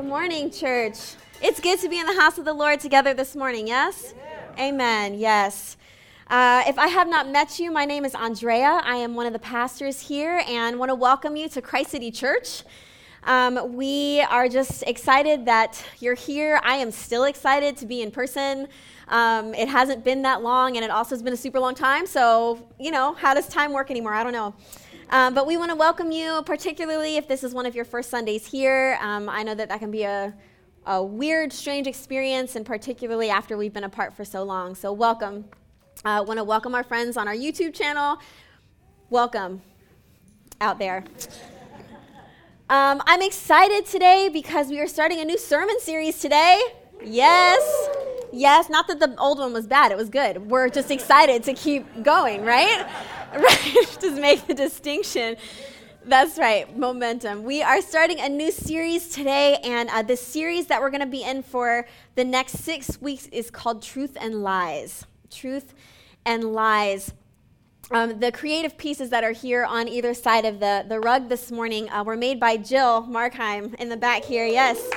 Good morning, church. It's good to be in the house of the Lord together this morning, yes? Yeah. Amen, yes. Uh, if I have not met you, my name is Andrea. I am one of the pastors here and want to welcome you to Christ City Church. Um, we are just excited that you're here. I am still excited to be in person. Um, it hasn't been that long, and it also has been a super long time. So, you know, how does time work anymore? I don't know. Um, but we want to welcome you, particularly if this is one of your first Sundays here. Um, I know that that can be a, a weird, strange experience, and particularly after we've been apart for so long. So, welcome. I uh, want to welcome our friends on our YouTube channel. Welcome out there. Um, I'm excited today because we are starting a new sermon series today. Yes. Yes, not that the old one was bad, it was good. We're just excited to keep going, right? Right, just make the distinction. That's right, momentum. We are starting a new series today, and uh, the series that we're going to be in for the next six weeks is called Truth and Lies. Truth and Lies. Um, the creative pieces that are here on either side of the, the rug this morning uh, were made by Jill Markheim in the back here, yes.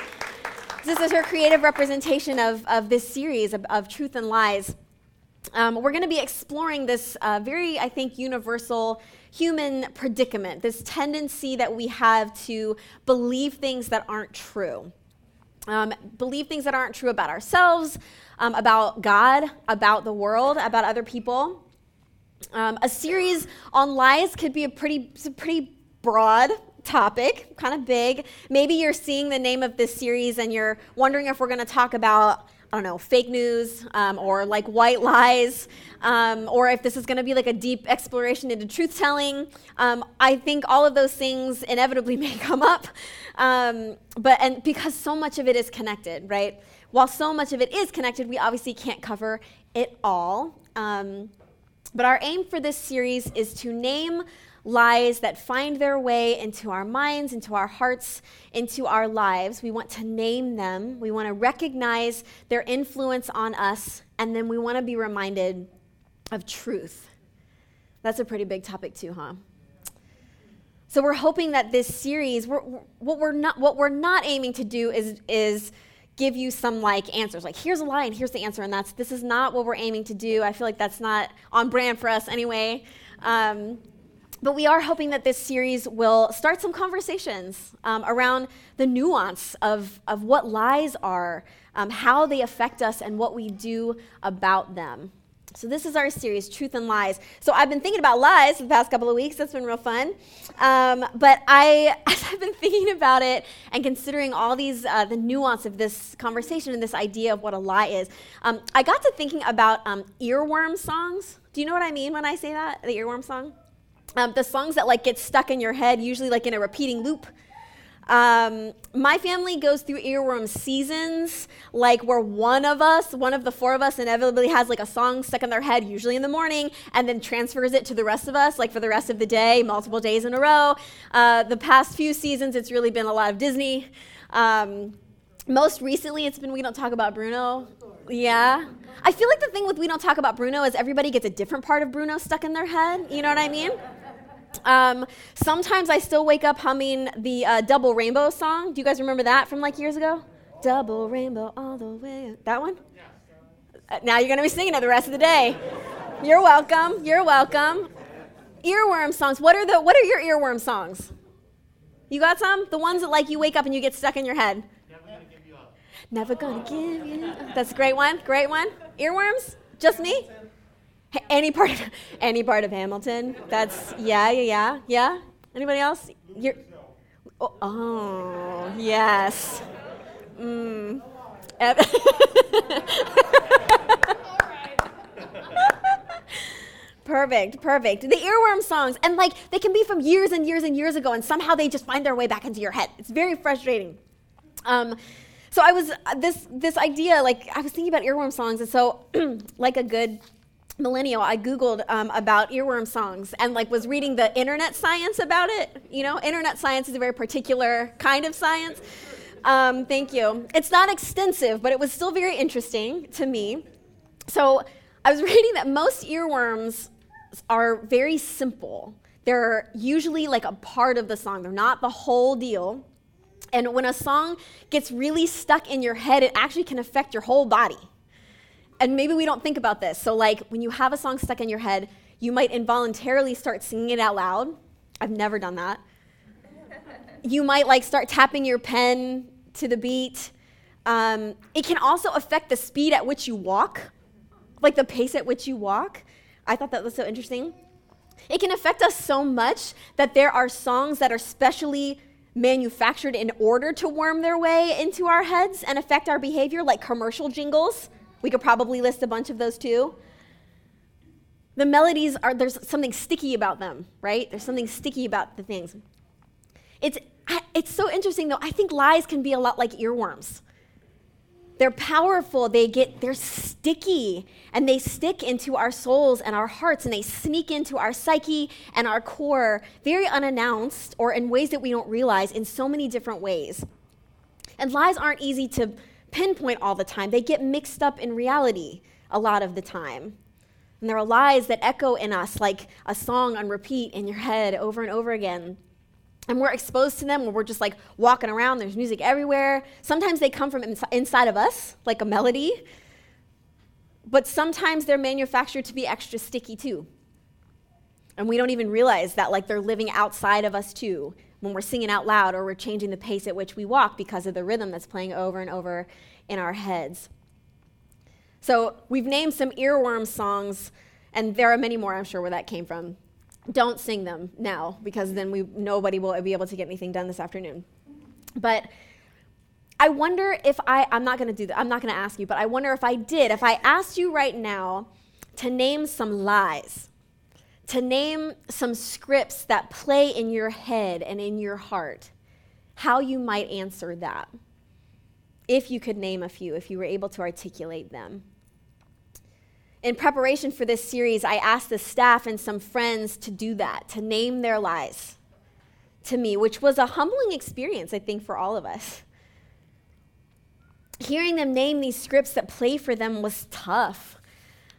This is her creative representation of, of this series of, of Truth and Lies. Um, we're going to be exploring this uh, very, I think, universal human predicament, this tendency that we have to believe things that aren't true. Um, believe things that aren't true about ourselves, um, about God, about the world, about other people. Um, a series on lies could be a pretty, a pretty broad topic, kind of big. Maybe you're seeing the name of this series and you're wondering if we're going to talk about I don't know, fake news um, or like white lies, um, or if this is going to be like a deep exploration into truth telling. Um, I think all of those things inevitably may come up, um, but and because so much of it is connected, right? While so much of it is connected, we obviously can't cover it all. Um, but our aim for this series is to name lies that find their way into our minds, into our hearts, into our lives. We want to name them. We want to recognize their influence on us, and then we want to be reminded of truth. That's a pretty big topic, too, huh? So we're hoping that this series, we're, what we're not, what we're not aiming to do is, is give you some like answers, like here's a lie and here's the answer, and that's this is not what we're aiming to do. I feel like that's not on brand for us anyway. Um, but we are hoping that this series will start some conversations um, around the nuance of, of what lies are, um, how they affect us, and what we do about them. So, this is our series, Truth and Lies. So, I've been thinking about lies for the past couple of weeks. That's been real fun. Um, but I, as I've been thinking about it and considering all these, uh, the nuance of this conversation and this idea of what a lie is, um, I got to thinking about um, earworm songs. Do you know what I mean when I say that? The earworm song? Um, the songs that like get stuck in your head, usually like in a repeating loop. Um, my family goes through earworm seasons, like where one of us, one of the four of us, inevitably has like a song stuck in their head, usually in the morning, and then transfers it to the rest of us, like for the rest of the day, multiple days in a row. Uh, the past few seasons, it's really been a lot of Disney. Um, most recently, it's been We Don't Talk About Bruno. Yeah. I feel like the thing with We Don't Talk About Bruno is everybody gets a different part of Bruno stuck in their head. You know what I mean? Um, sometimes I still wake up humming the uh, Double Rainbow song. Do you guys remember that from like years ago? Double rainbow all the way. That one? Uh, now you're going to be singing it the rest of the day. You're welcome. You're welcome. Earworm songs. What are the What are your earworm songs? You got some? The ones that like you wake up and you get stuck in your head. Never gonna give you up. Never gonna give you. Up. That's a great one. Great one. Earworms? Just me? Any part of any part of Hamilton. That's yeah, yeah, yeah, yeah. Anybody else? You're, oh, oh yes. Mm. perfect, perfect. The earworm songs, and like they can be from years and years and years ago, and somehow they just find their way back into your head. It's very frustrating. Um, so I was this this idea, like I was thinking about earworm songs, and so like a good millennial i googled um, about earworm songs and like was reading the internet science about it you know? Internet science is a very particular kind of science. Um, thank you. It's not extensive but it was still very interesting to me. So i was reading that most earworms are very simple. They're usually like a part of the song. They're not the whole deal. And when a song gets really stuck in your head, it actually can affect your whole body. And maybe we don't think about this. So, like, when you have a song stuck in your head, you might involuntarily start singing it out loud. I've never done that. you might like start tapping your pen to the beat. Um, it can also affect the speed at which you walk, like the pace at which you walk. I thought that was so interesting. It can affect us so much that there are songs that are specially manufactured in order to worm their way into our heads and affect our behavior, like commercial jingles. We could probably list a bunch of those too. The melodies are, there's something sticky about them, right? There's something sticky about the things. It's, it's so interesting though. I think lies can be a lot like earworms. They're powerful, they get they're sticky and they stick into our souls and our hearts and they sneak into our psyche and our core very unannounced or in ways that we don't realize in so many different ways. And lies aren't easy to pinpoint all the time. They get mixed up in reality a lot of the time. And there are lies that echo in us like a song on repeat in your head over and over again. And we're exposed to them when we're just like walking around there's music everywhere. Sometimes they come from ins- inside of us like a melody. But sometimes they're manufactured to be extra sticky too. And we don't even realize that like they're living outside of us too when we're singing out loud or we're changing the pace at which we walk because of the rhythm that's playing over and over in our heads so we've named some earworm songs and there are many more i'm sure where that came from don't sing them now because then we nobody will be able to get anything done this afternoon. But I wonder if I I'm not going to do that. I'm not going to ask you, but I wonder if I did. If I asked you right now to name some lies, to name some scripts that play in your head and in your heart, how you might answer that. If you could name a few, if you were able to articulate them in preparation for this series, I asked the staff and some friends to do that, to name their lies to me, which was a humbling experience, I think, for all of us. Hearing them name these scripts that play for them was tough,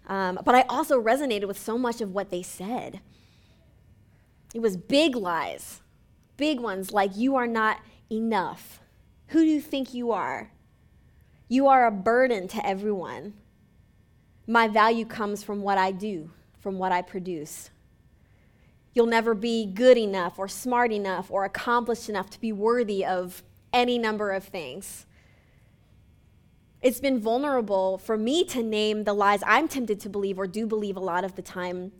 um, but I also resonated with so much of what they said. It was big lies, big ones like, You are not enough. Who do you think you are? You are a burden to everyone. My value comes from what I do, from what I produce. You'll never be good enough or smart enough or accomplished enough to be worthy of any number of things. It's been vulnerable for me to name the lies I'm tempted to believe or do believe a lot of the time,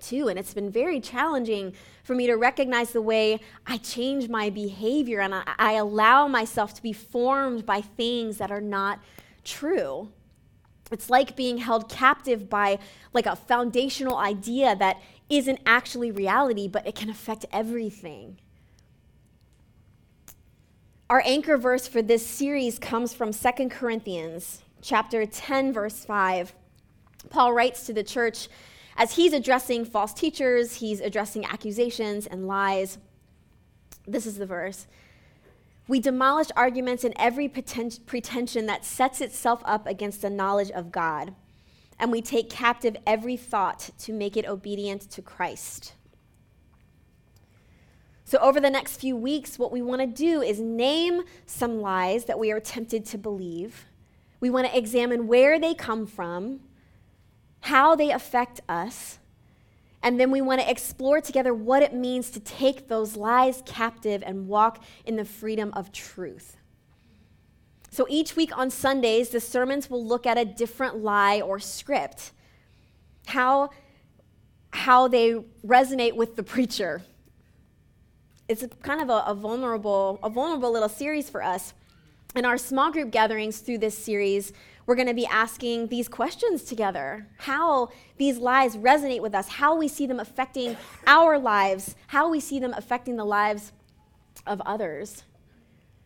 too. And it's been very challenging for me to recognize the way I change my behavior and I, I allow myself to be formed by things that are not true. It's like being held captive by like a foundational idea that isn't actually reality, but it can affect everything. Our anchor verse for this series comes from 2 Corinthians chapter 10 verse 5. Paul writes to the church as he's addressing false teachers, he's addressing accusations and lies. This is the verse. We demolish arguments and every pretension that sets itself up against the knowledge of God. And we take captive every thought to make it obedient to Christ. So, over the next few weeks, what we want to do is name some lies that we are tempted to believe. We want to examine where they come from, how they affect us, and then we want to explore together what it means to take those lies captive and walk in the freedom of truth. So each week on Sundays, the sermons will look at a different lie or script, how, how they resonate with the preacher. It's kind of a, a vulnerable, a vulnerable little series for us. In our small group gatherings through this series, we're going to be asking these questions together how these lies resonate with us, how we see them affecting our lives, how we see them affecting the lives of others.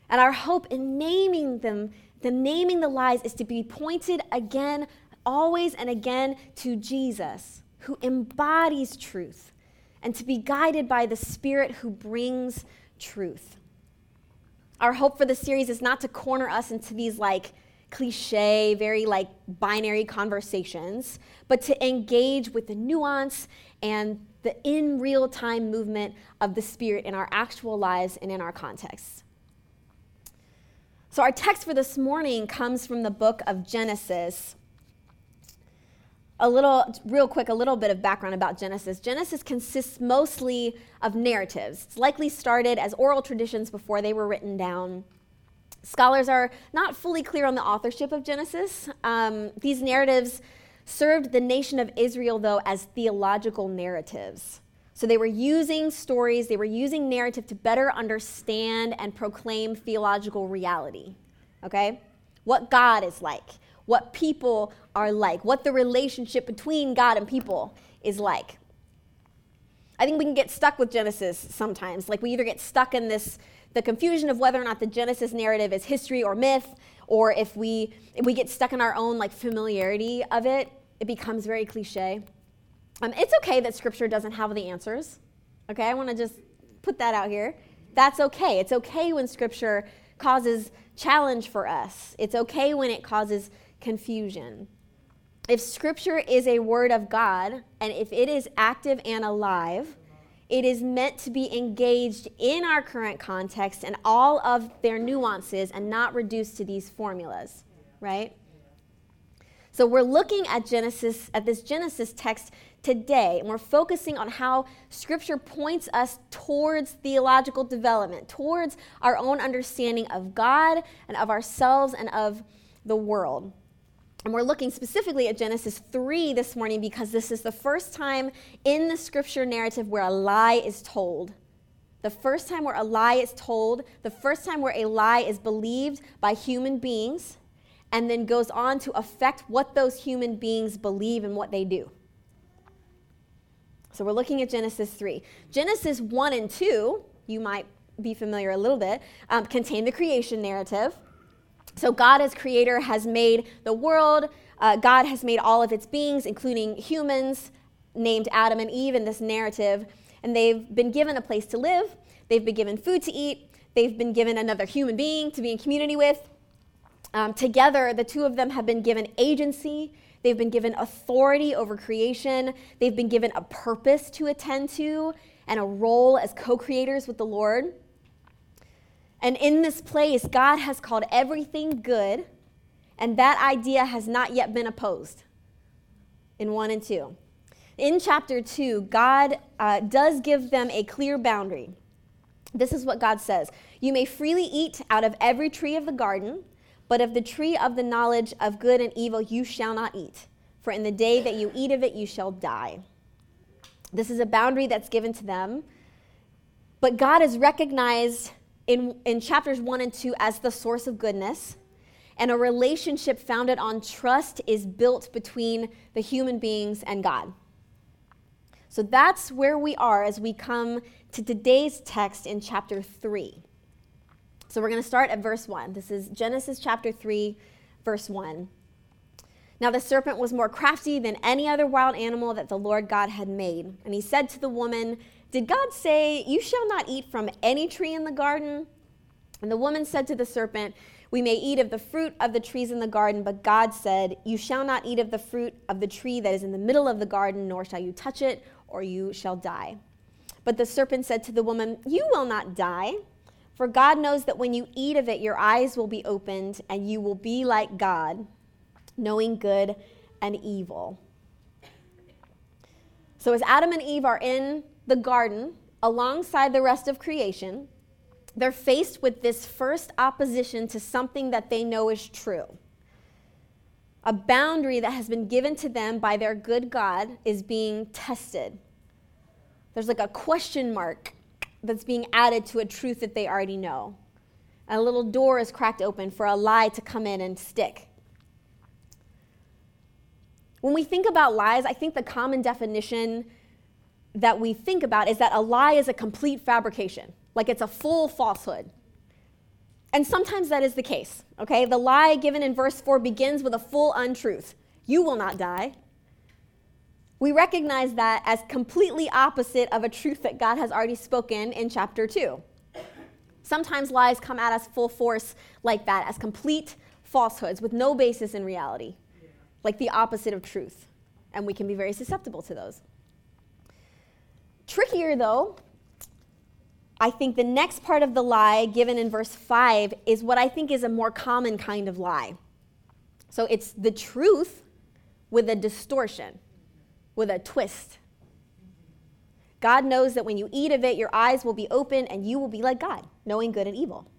And our hope in naming them, the naming the lies, is to be pointed again, always and again, to Jesus, who embodies truth, and to be guided by the Spirit who brings truth. Our hope for the series is not to corner us into these like cliche, very like binary conversations, but to engage with the nuance and the in real time movement of the Spirit in our actual lives and in our context. So, our text for this morning comes from the book of Genesis. A little, real quick, a little bit of background about Genesis. Genesis consists mostly of narratives. It's likely started as oral traditions before they were written down. Scholars are not fully clear on the authorship of Genesis. Um, these narratives served the nation of Israel, though, as theological narratives. So they were using stories, they were using narrative to better understand and proclaim theological reality. Okay? What God is like, what people are like, what the relationship between God and people is like. I think we can get stuck with Genesis sometimes. Like we either get stuck in this the confusion of whether or not the Genesis narrative is history or myth, or if we if we get stuck in our own like familiarity of it, it becomes very cliche. Um, it's okay that Scripture doesn't have the answers. Okay, I want to just put that out here. That's okay. It's okay when Scripture causes challenge for us, it's okay when it causes confusion. If Scripture is a word of God, and if it is active and alive, it is meant to be engaged in our current context and all of their nuances and not reduced to these formulas, right? So we're looking at Genesis, at this Genesis text today, and we're focusing on how Scripture points us towards theological development, towards our own understanding of God and of ourselves and of the world. And we're looking specifically at Genesis 3 this morning because this is the first time in the scripture narrative where a lie is told. The first time where a lie is told, the first time where a lie is believed by human beings, and then goes on to affect what those human beings believe and what they do. So we're looking at Genesis 3. Genesis 1 and 2, you might be familiar a little bit, um, contain the creation narrative. So God, as creator, has made the world. Uh, God has made all of its beings, including humans, named Adam and Eve in this narrative. And they've been given a place to live, they've been given food to eat, they've been given another human being to be in community with. Um, together, the two of them have been given agency. They've been given authority over creation. They've been given a purpose to attend to and a role as co creators with the Lord. And in this place, God has called everything good, and that idea has not yet been opposed in 1 and 2. In chapter 2, God uh, does give them a clear boundary. This is what God says You may freely eat out of every tree of the garden. But of the tree of the knowledge of good and evil you shall not eat, for in the day that you eat of it you shall die. This is a boundary that's given to them. But God has recognized in, in chapters 1 and 2 as the source of goodness. And a relationship founded on trust is built between the human beings and God. So that's where we are as we come to today's text in chapter 3. So we're going to start at verse 1. This is Genesis chapter 3, verse 1. Now the serpent was more crafty than any other wild animal that the Lord God had made. And he said to the woman, Did God say, You shall not eat from any tree in the garden? And the woman said to the serpent, We may eat of the fruit of the trees in the garden, but God said, You shall not eat of the fruit of the tree that is in the middle of the garden, nor shall you touch it, or you shall die. But the serpent said to the woman, You will not die. For God knows that when you eat of it, your eyes will be opened, and you will be like God, knowing good and evil. So, as Adam and Eve are in the garden alongside the rest of creation, they're faced with this first opposition to something that they know is true. A boundary that has been given to them by their good God is being tested. There's like a question mark that's being added to a truth that they already know. And a little door is cracked open for a lie to come in and stick. When we think about lies, I think the common definition that we think about is that a lie is a complete fabrication, like it's a full falsehood. And sometimes that is the case, okay? The lie given in verse 4 begins with a full untruth. You will not die we recognize that as completely opposite of a truth that God has already spoken in chapter 2. Sometimes lies come at us full force like that, as complete falsehoods with no basis in reality, like the opposite of truth. And we can be very susceptible to those. Trickier, though, I think the next part of the lie given in verse 5 is what I think is a more common kind of lie. So it's the truth with a distortion, with a twist. God knows that when you eat of it, your eyes will be open and you will be like God, knowing good and evil.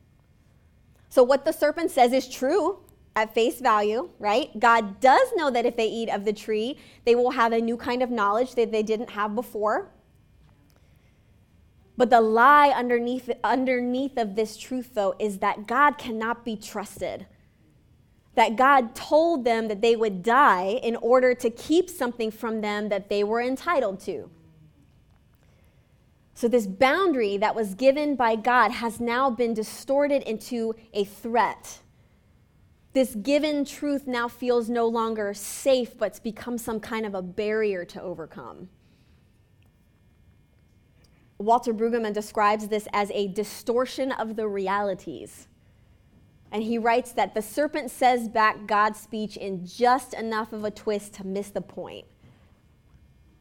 So, what the serpent says is true at face value, right? God does know that if they eat of the tree, they will have a new kind of knowledge that they didn't have before. But the lie underneath, underneath of this truth, though, is that God cannot be trusted. That God told them that they would die in order to keep something from them that they were entitled to. So, this boundary that was given by God has now been distorted into a threat. This given truth now feels no longer safe, but it's become some kind of a barrier to overcome. Walter Brueggemann describes this as a distortion of the realities. And he writes that the serpent says back God's speech in just enough of a twist to miss the point.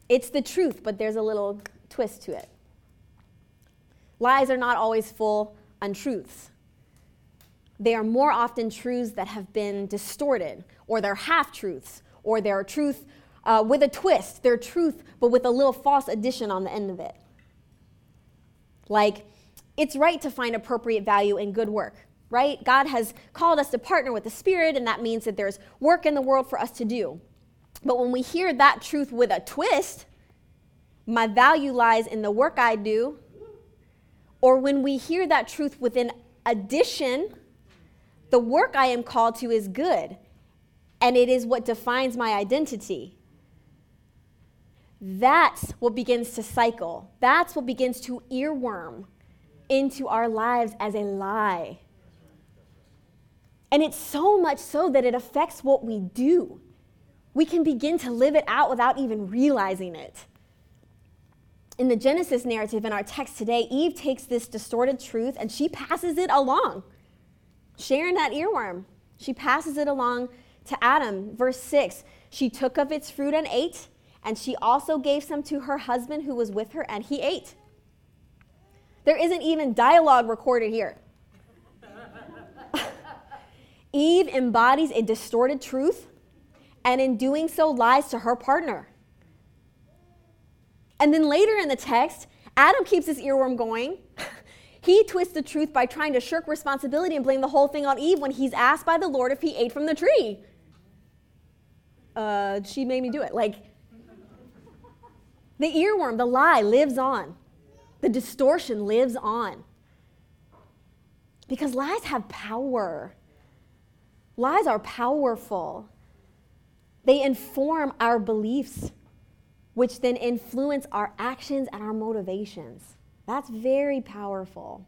It's the truth, but there's a little twist to it. Lies are not always full untruths. They are more often truths that have been distorted, or they're half truths, or they're truth uh, with a twist. They're truth, but with a little false addition on the end of it. Like, it's right to find appropriate value in good work, right? God has called us to partner with the Spirit, and that means that there's work in the world for us to do. But when we hear that truth with a twist, my value lies in the work I do, or when we hear that truth with an addition, the work I am called to is good, and it is what defines my identity. That's what begins to cycle. That's what begins to earworm into our lives as a lie. And it's so much so that it affects what we do. We can begin to live it out without even realizing it. In the Genesis narrative in our text today, Eve takes this distorted truth and she passes it along, sharing that earworm. She passes it along to Adam. Verse 6 She took of its fruit and ate and she also gave some to her husband who was with her, and he ate. There isn't even dialogue recorded here. Eve embodies a distorted truth, and in doing so, lies to her partner. And then later in the text, Adam keeps his earworm going. he twists the truth by trying to shirk responsibility and blame the whole thing on Eve when he's asked by the Lord if he ate from the tree. Uh, she made me do it. Like, the earworm, the lie lives on. The distortion lives on. Because lies have power. Lies are powerful. They inform our beliefs, which then influence our actions and our motivations. That's very powerful.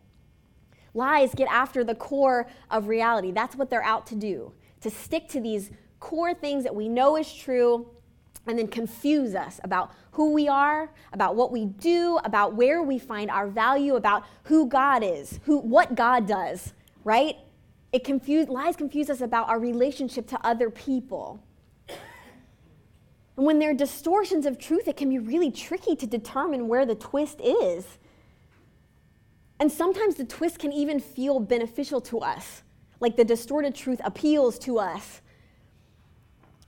Lies get after the core of reality. That's what they're out to do, to stick to these core things that we know is true and then confuse us about who we are, about what we do, about where we find our value, about who God is, who what God does, right? It confuse lies confuse us about our relationship to other people. And when there are distortions of truth, it can be really tricky to determine where the twist is. And sometimes the twist can even feel beneficial to us, like the distorted truth appeals to us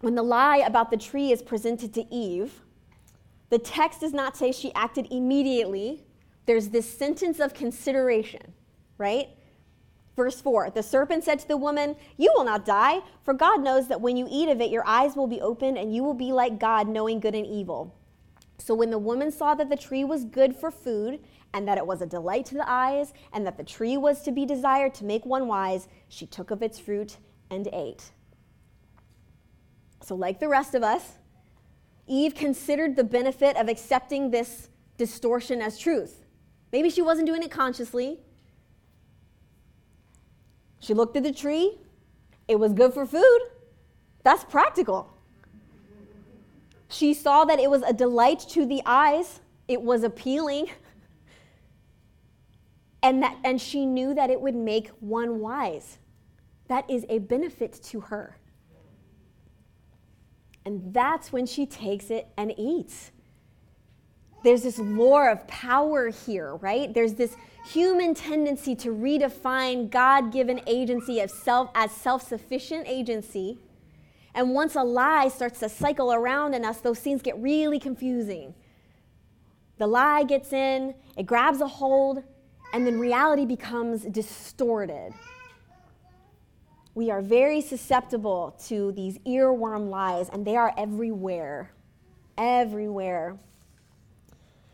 when the lie about the tree is presented to Eve, the text does not say she acted immediately. There's this sentence of consideration, right? Verse 4 The serpent said to the woman, You will not die, for God knows that when you eat of it, your eyes will be opened, and you will be like God, knowing good and evil. So when the woman saw that the tree was good for food, and that it was a delight to the eyes, and that the tree was to be desired to make one wise, she took of its fruit and ate. So, like the rest of us, Eve considered the benefit of accepting this distortion as truth. Maybe she wasn't doing it consciously. She looked at the tree, it was good for food. That's practical. She saw that it was a delight to the eyes, it was appealing. And, that, and she knew that it would make one wise. That is a benefit to her. And that's when she takes it and eats. there's this lore of power here, right? There's this human tendency to redefine God given agency of self, as self sufficient agency. And once a lie starts to cycle around in us, those scenes get really confusing. The lie gets in, it grabs a hold, and then reality becomes distorted. We are very susceptible to these earworm lies, and they are everywhere. Everywhere.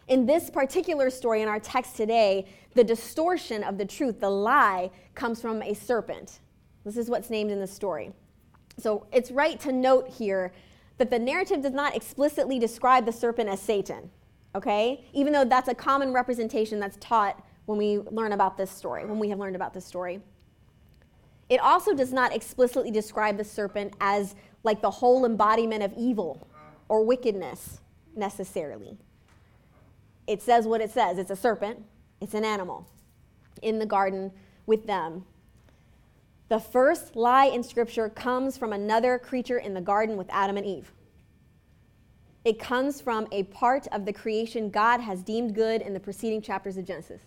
In this particular story in our text today, the distortion of the truth, the lie, comes from a serpent. This is what's named in the story. So it's right to note here that the narrative does not explicitly describe the serpent as Satan, okay? Even though that's a common representation that's taught when we learn about this story, when we have learned about this story. It also does not explicitly describe the serpent as like the whole embodiment of evil or wickedness necessarily. It says what it says it's a serpent, it's an animal in the garden with them. The first lie in Scripture comes from another creature in the garden with Adam and Eve. It comes from a part of the creation God has deemed good in the preceding chapters of Genesis.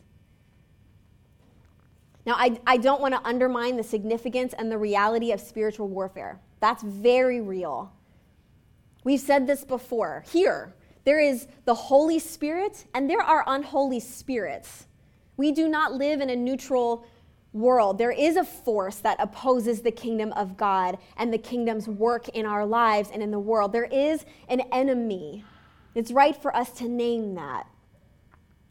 Now, I, I don't want to undermine the significance and the reality of spiritual warfare. That's very real. We've said this before. Here, there is the Holy Spirit, and there are unholy spirits. We do not live in a neutral world. There is a force that opposes the kingdom of God and the kingdom's work in our lives and in the world. There is an enemy. It's right for us to name that.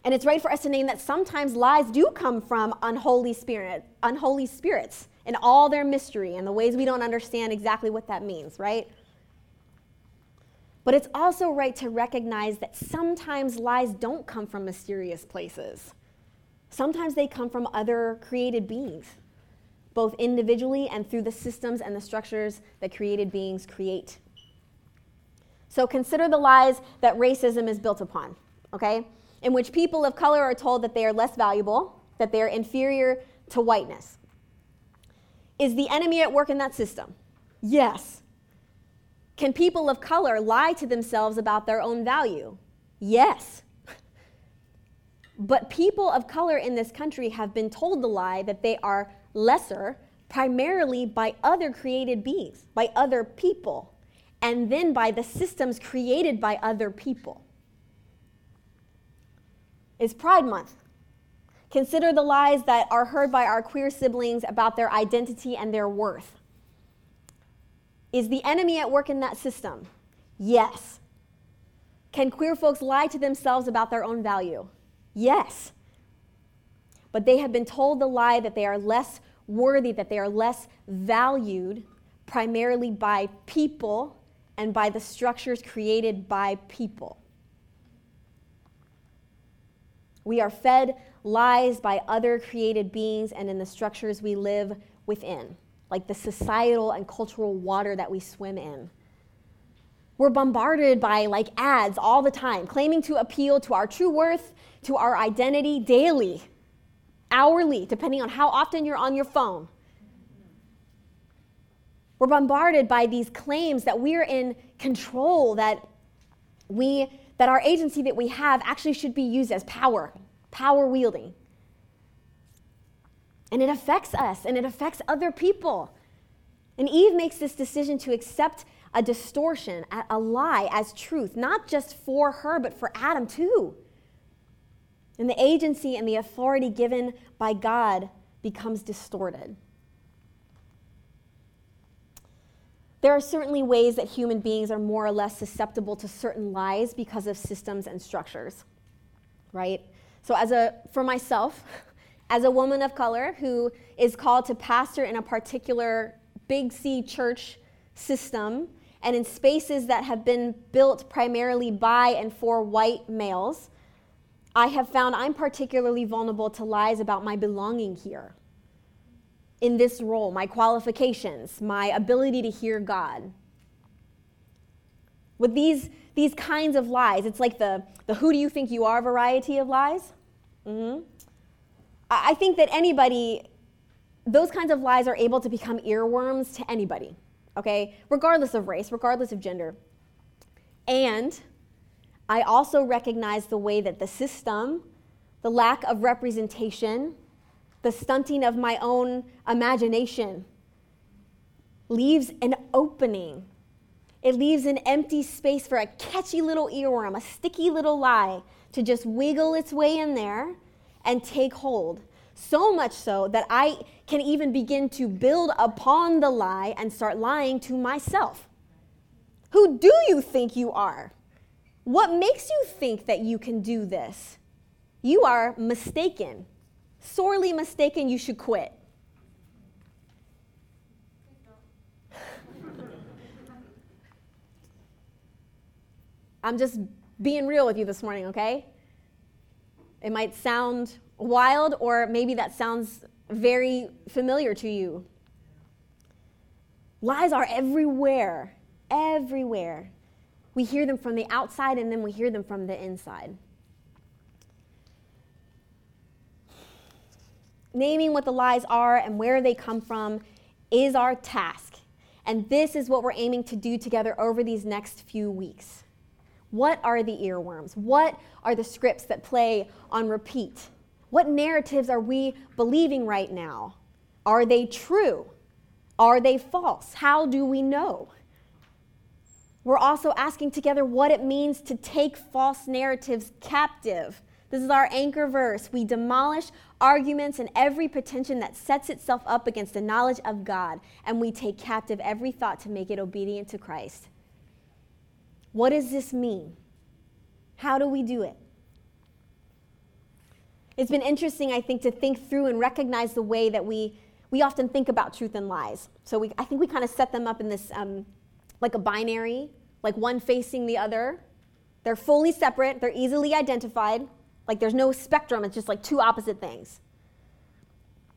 And it's right for us to name that sometimes lies do come from unholy spirit, unholy spirits and all their mystery and the ways we don't understand exactly what that means, right? But it's also right to recognize that sometimes lies don't come from mysterious places. Sometimes they come from other created beings, both individually and through the systems and the structures that created beings create. So consider the lies that racism is built upon, okay? In which people of color are told that they are less valuable, that they are inferior to whiteness. Is the enemy at work in that system? Yes. Can people of color lie to themselves about their own value? Yes. But people of color in this country have been told the lie that they are lesser primarily by other created beings, by other people, and then by the systems created by other people is Pride Month. Consider the lies that are heard by our queer siblings about their identity and their worth. Is the enemy at work in that system? Yes. Can queer folks lie to themselves about their own value? Yes. But they have been told the lie that they are less worthy, that they are less valued, primarily by people and by the structures created by people. We are fed lies by other created beings and in the structures we live within, like the societal and cultural water that we swim in. We're bombarded by like ads all the time, claiming to appeal to our true worth, to our identity daily, hourly, depending on how often you're on your phone. We're bombarded by these claims that we're in control, that we that our agency that we have actually should be used as power, power wielding. And it affects us and it affects other people. And Eve makes this decision to accept a distortion, a lie as truth, not just for her, but for Adam too. And the agency and the authority given by God becomes distorted. There are certainly ways that human beings are more or less susceptible to certain lies because of systems and structures, right? So, as a, for myself, as a woman of color who is called to pastor in a particular big C church system and in spaces that have been built primarily by and for white males, I have found I'm particularly vulnerable to lies about my belonging here in this role, my qualifications, my ability to hear God. With these, these kinds of lies, it's like the, the who do you think you are variety of lies. Mm-hmm. I think that anybody, those kinds of lies are able to become earworms to anybody, okay? Regardless of race, regardless of gender. And I also recognize the way that the system, the lack of representation, the stunting of my own imagination leaves an opening. It leaves an empty space for a catchy little earworm, a sticky little lie to just wiggle its way in there and take hold. So much so that I can even begin to build upon the lie and start lying to myself. Who do you think you are? What makes you think that you can do this? You are mistaken, sorely mistaken. You should quit. I'm just being real with you this morning, okay? It might sound wild, or maybe that sounds very familiar to you. Lies are everywhere, everywhere. We hear them from the outside and then we hear them from the inside. Naming what the lies are and where they come from is our task. And this is what we're aiming to do together over these next few weeks. What are the earworms? What are the scripts that play on repeat? What narratives are we believing right now? Are they true? Are they false? How do we know? We're also asking together what it means to take false narratives captive. This is our anchor verse. We demolish arguments and every pretension that sets itself up against the knowledge of God, and we take captive every thought to make it obedient to Christ. What does this mean? How do we do it? It's been interesting, I think, to think through and recognize the way that we, we often think about truth and lies. So we, I think we kind of set them up in this, um, like a binary, like one facing the other. They're fully separate, they're easily identified. Like there's no spectrum, it's just like two opposite things.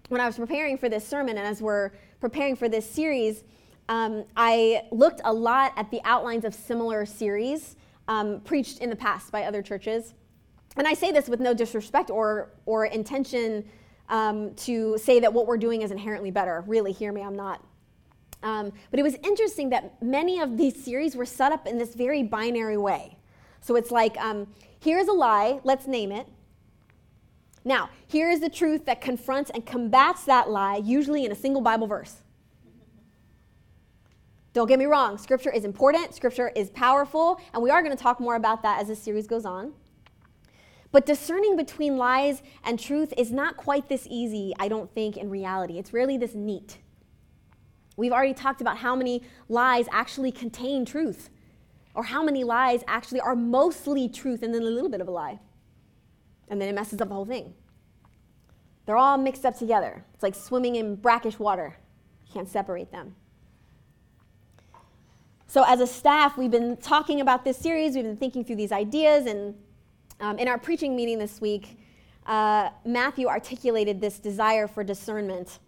When I was preparing for this sermon and as we're preparing for this series, um, I looked a lot at the outlines of similar series um, preached in the past by other churches. And I say this with no disrespect or, or intention um, to say that what we're doing is inherently better. Really, hear me, I'm not. Um, but it was interesting that many of these series were set up in this very binary way. So it's like, um, here's a lie, let's name it. Now, here is the truth that confronts and combats that lie, usually in a single Bible verse. Don't get me wrong, scripture is important, scripture is powerful, and we are going to talk more about that as this series goes on. But discerning between lies and truth is not quite this easy, I don't think, in reality. It's rarely this neat. We've already talked about how many lies actually contain truth, or how many lies actually are mostly truth and then a little bit of a lie. And then it messes up the whole thing. They're all mixed up together. It's like swimming in brackish water. You can't separate them. So, as a staff, we've been talking about this series, we've been thinking through these ideas, and um, in our preaching meeting this week, uh, Matthew articulated this desire for discernment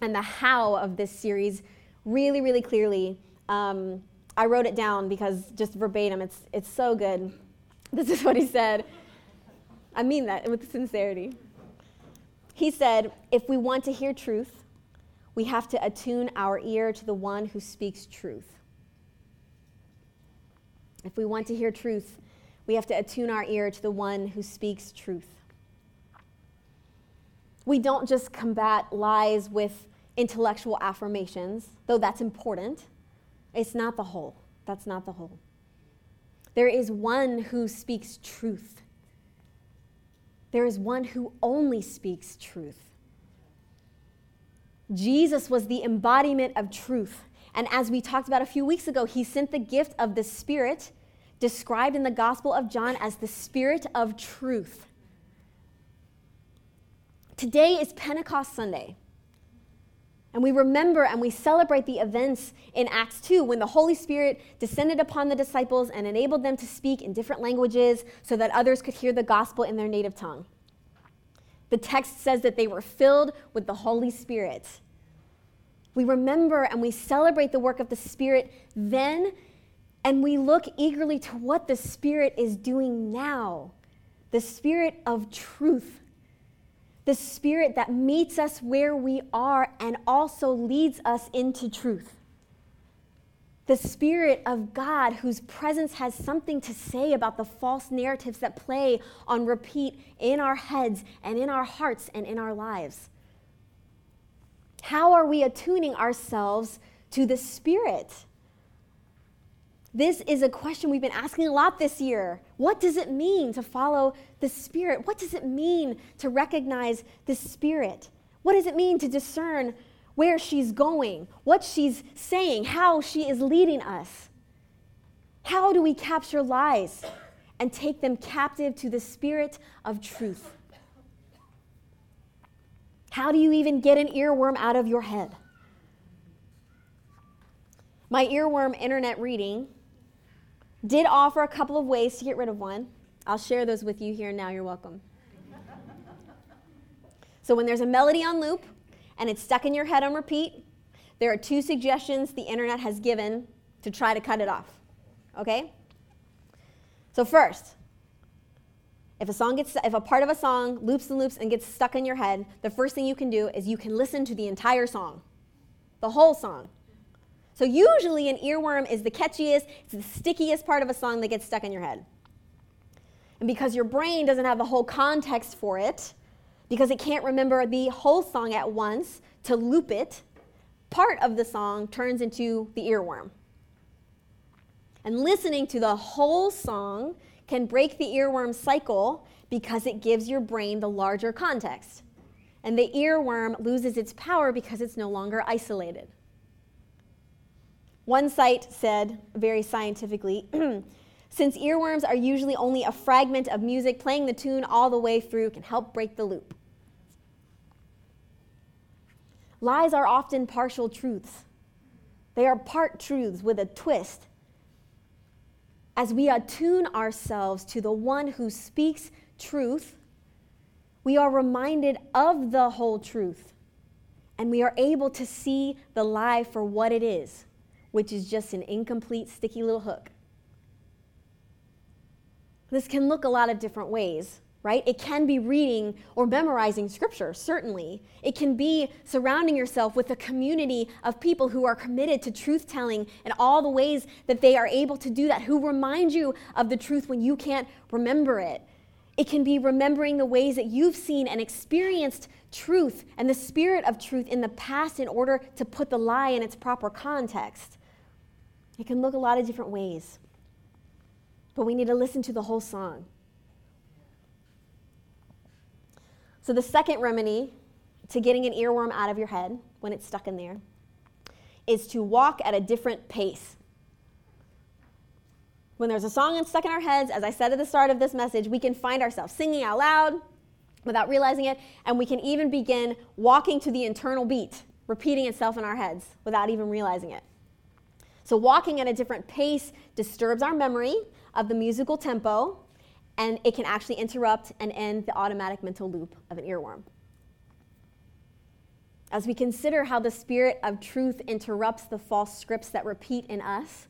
and the how of this series really, really clearly. Um, I wrote it down because just verbatim, it's, it's so good. This is what he said. I mean that with sincerity. He said, If we want to hear truth, we have to attune our ear to the one who speaks truth. If we want to hear truth, we have to attune our ear to the one who speaks truth. We don't just combat lies with intellectual affirmations, though that's important. It's not the whole. That's not the whole. There is one who speaks truth. There is one who only speaks truth. Jesus was the embodiment of truth. And as we talked about a few weeks ago, he sent the gift of the Spirit described in the Gospel of John as the Spirit of truth. Today is Pentecost Sunday. And we remember and we celebrate the events in Acts 2 when the Holy Spirit descended upon the disciples and enabled them to speak in different languages so that others could hear the gospel in their native tongue. The text says that they were filled with the Holy Spirit. We remember and we celebrate the work of the Spirit then and we look eagerly to what the Spirit is doing now the Spirit of truth, the Spirit that meets us where we are and also leads us into truth. the Spirit of God, whose presence has something to say about the false narratives that play on repeat in our heads and in our hearts and in our lives. How are we attuning ourselves to the Spirit? This is a question we've been asking a lot this year. What does it mean to follow the Spirit? What does it mean to recognize the Spirit? What does it mean to discern where she's going, what she's saying, how she is leading us. How do we capture lies and take them captive to the spirit of truth? How do you even get an earworm out of your head? My earworm internet reading did offer a couple of ways to get rid of one. I'll share those with you here now. You're welcome. so, when there's a melody on loop, and it's stuck in your head on repeat, there are two suggestions the internet has given to try to cut it off. Okay? So first, if a song gets if a part of a song loops and loops and gets stuck in your head, the first thing you can do is you can listen to the entire song. The whole song. So usually an earworm is the catchiest, it's the stickiest part of a song that gets stuck in your head. And because your brain doesn't have the whole context for it, because it can't remember the whole song at once to loop it, part of the song turns into the earworm. And listening to the whole song can break the earworm cycle because it gives your brain the larger context. And the earworm loses its power because it's no longer isolated. One site said, very scientifically, since earworms are usually only a fragment of music, playing the tune all the way through can help break the loop. Lies are often partial truths, they are part truths with a twist. As we attune ourselves to the one who speaks truth, we are reminded of the whole truth, and we are able to see the lie for what it is, which is just an incomplete, sticky little hook. This can look a lot of different ways right? It can be reading or memorizing scripture, certainly. It can be surrounding yourself with a community of people who are committed to truth telling and all the ways that they are able to do that, who remind you of the truth when you can't remember it. It can be remembering the ways that you've seen and experienced truth and the spirit of truth in the past in order to put the lie in its proper context. It can look a lot of different ways. But we need to listen to the whole song. So, the second remedy to getting an earworm out of your head when it's stuck in there is to walk at a different pace. When there's a song stuck in our heads, as I said at the start of this message, we can find ourselves singing out loud without realizing it, and we can even begin walking to the internal beat, repeating itself in our heads without even realizing it. So, walking at a different pace disturbs our memory of the musical tempo and it can actually interrupt and end the automatic mental loop of an earworm. As we consider how the spirit of truth interrupts the false scripts that repeat in us,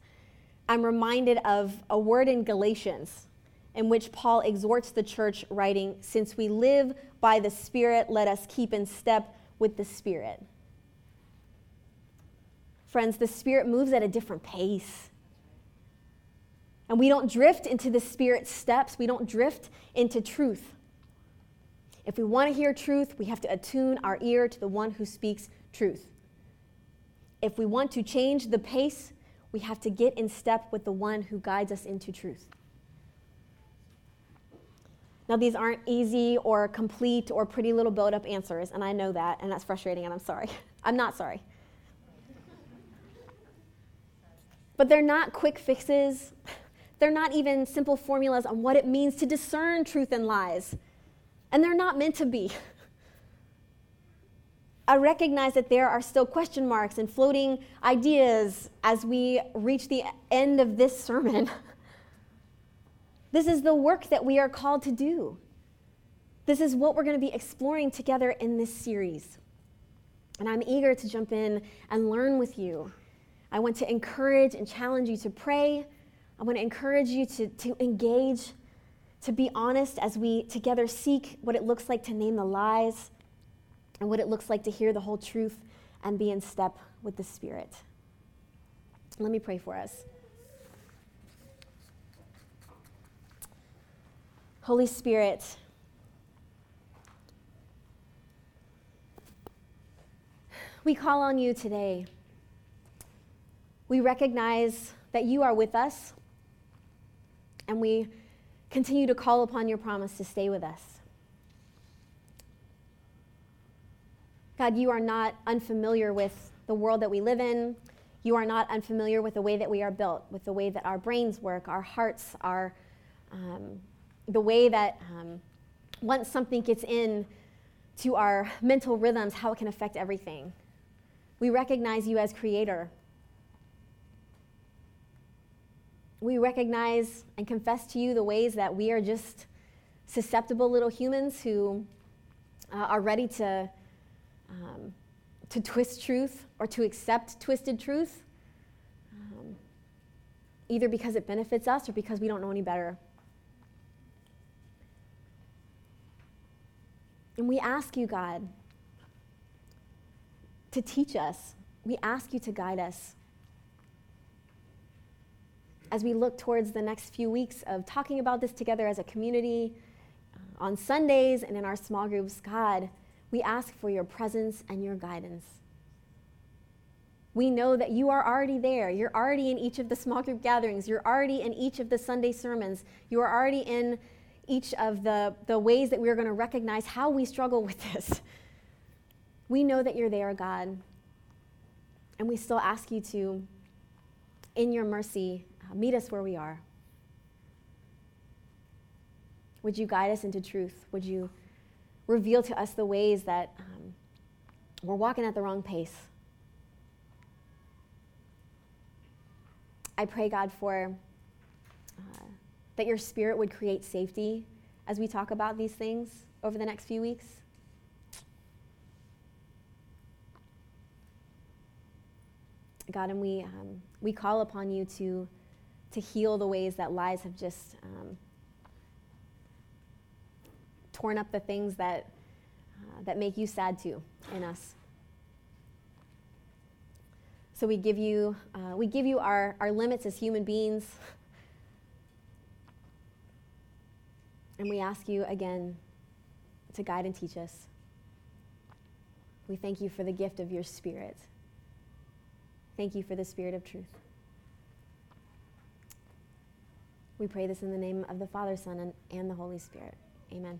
I'm reminded of a word in Galatians in which Paul exhorts the church, writing, Since we live by the Spirit, let us keep in step with the Spirit. Friends, the Spirit moves at a different pace. And we don't drift into the Spirit's steps, we don't drift into truth. If we want to hear truth, we have to attune our ear to the one who speaks truth. If we want to change the pace, we have to get in step with the one who guides us into truth. Now, these aren't easy or complete or pretty little build up answers, and I know that, and that's frustrating, and I'm sorry. I'm not sorry. But they're not quick fixes they're not even simple formulas on what it means to discern truth and lies. And they're not meant to be. I recognize that there are still question marks and floating ideas as we reach the end of this sermon. this is the work that we are called to do. This is what we're going to be exploring together in this series. And I'm eager to jump in and learn with you. I want to encourage and challenge you to pray I want to encourage you to, to engage, to be honest as we together seek what it looks like to name the lies and what it looks like to hear the whole truth and be in step with the Spirit. Let me pray for us. Holy Spirit, we call on you today. We recognize that you are with us, and we continue to call upon your promise to stay with us. God, you are not unfamiliar with the world that we live in. You are not unfamiliar with the way that we are built, with the way that our brains work, our hearts are, um, the way that um, once something gets in to our mental rhythms, how it can affect everything. We recognize you as creator. We recognize and confess to you the ways that we are just susceptible little humans who uh, are ready to um, to twist truth or to accept twisted truth, um, either because it benefits us or because we don't know any better. And we ask you, God, to teach us. We ask you to guide us. As we look towards the next few weeks of talking about this together as a community, uh, on Sundays and in our small groups, God, we ask for your presence and your guidance. We know that you are already there. You're already in each of the small group gatherings. You're already in each of the Sunday sermons. You are already in each of the, the ways that we're going to recognize how we struggle with this. We know that you're there, God. And we still ask you to, in your mercy, meet us where we are. Would you guide us into truth? Would you reveal to us the ways that um, we're walking at the wrong pace. I pray, God, for uh, that your spirit would create safety as we talk about these things over the next few weeks. God, and we, um, we call upon you to, to heal the ways that lies have just um, torn up the things that, uh, that make you sad too in us. So we give you, uh, we give you our, our limits as human beings. And we ask you again to guide and teach us. We thank you for the gift of your Spirit. Thank you for the Spirit of truth. We pray this in the name of the Father, Son, and, and the Holy Spirit. Amen.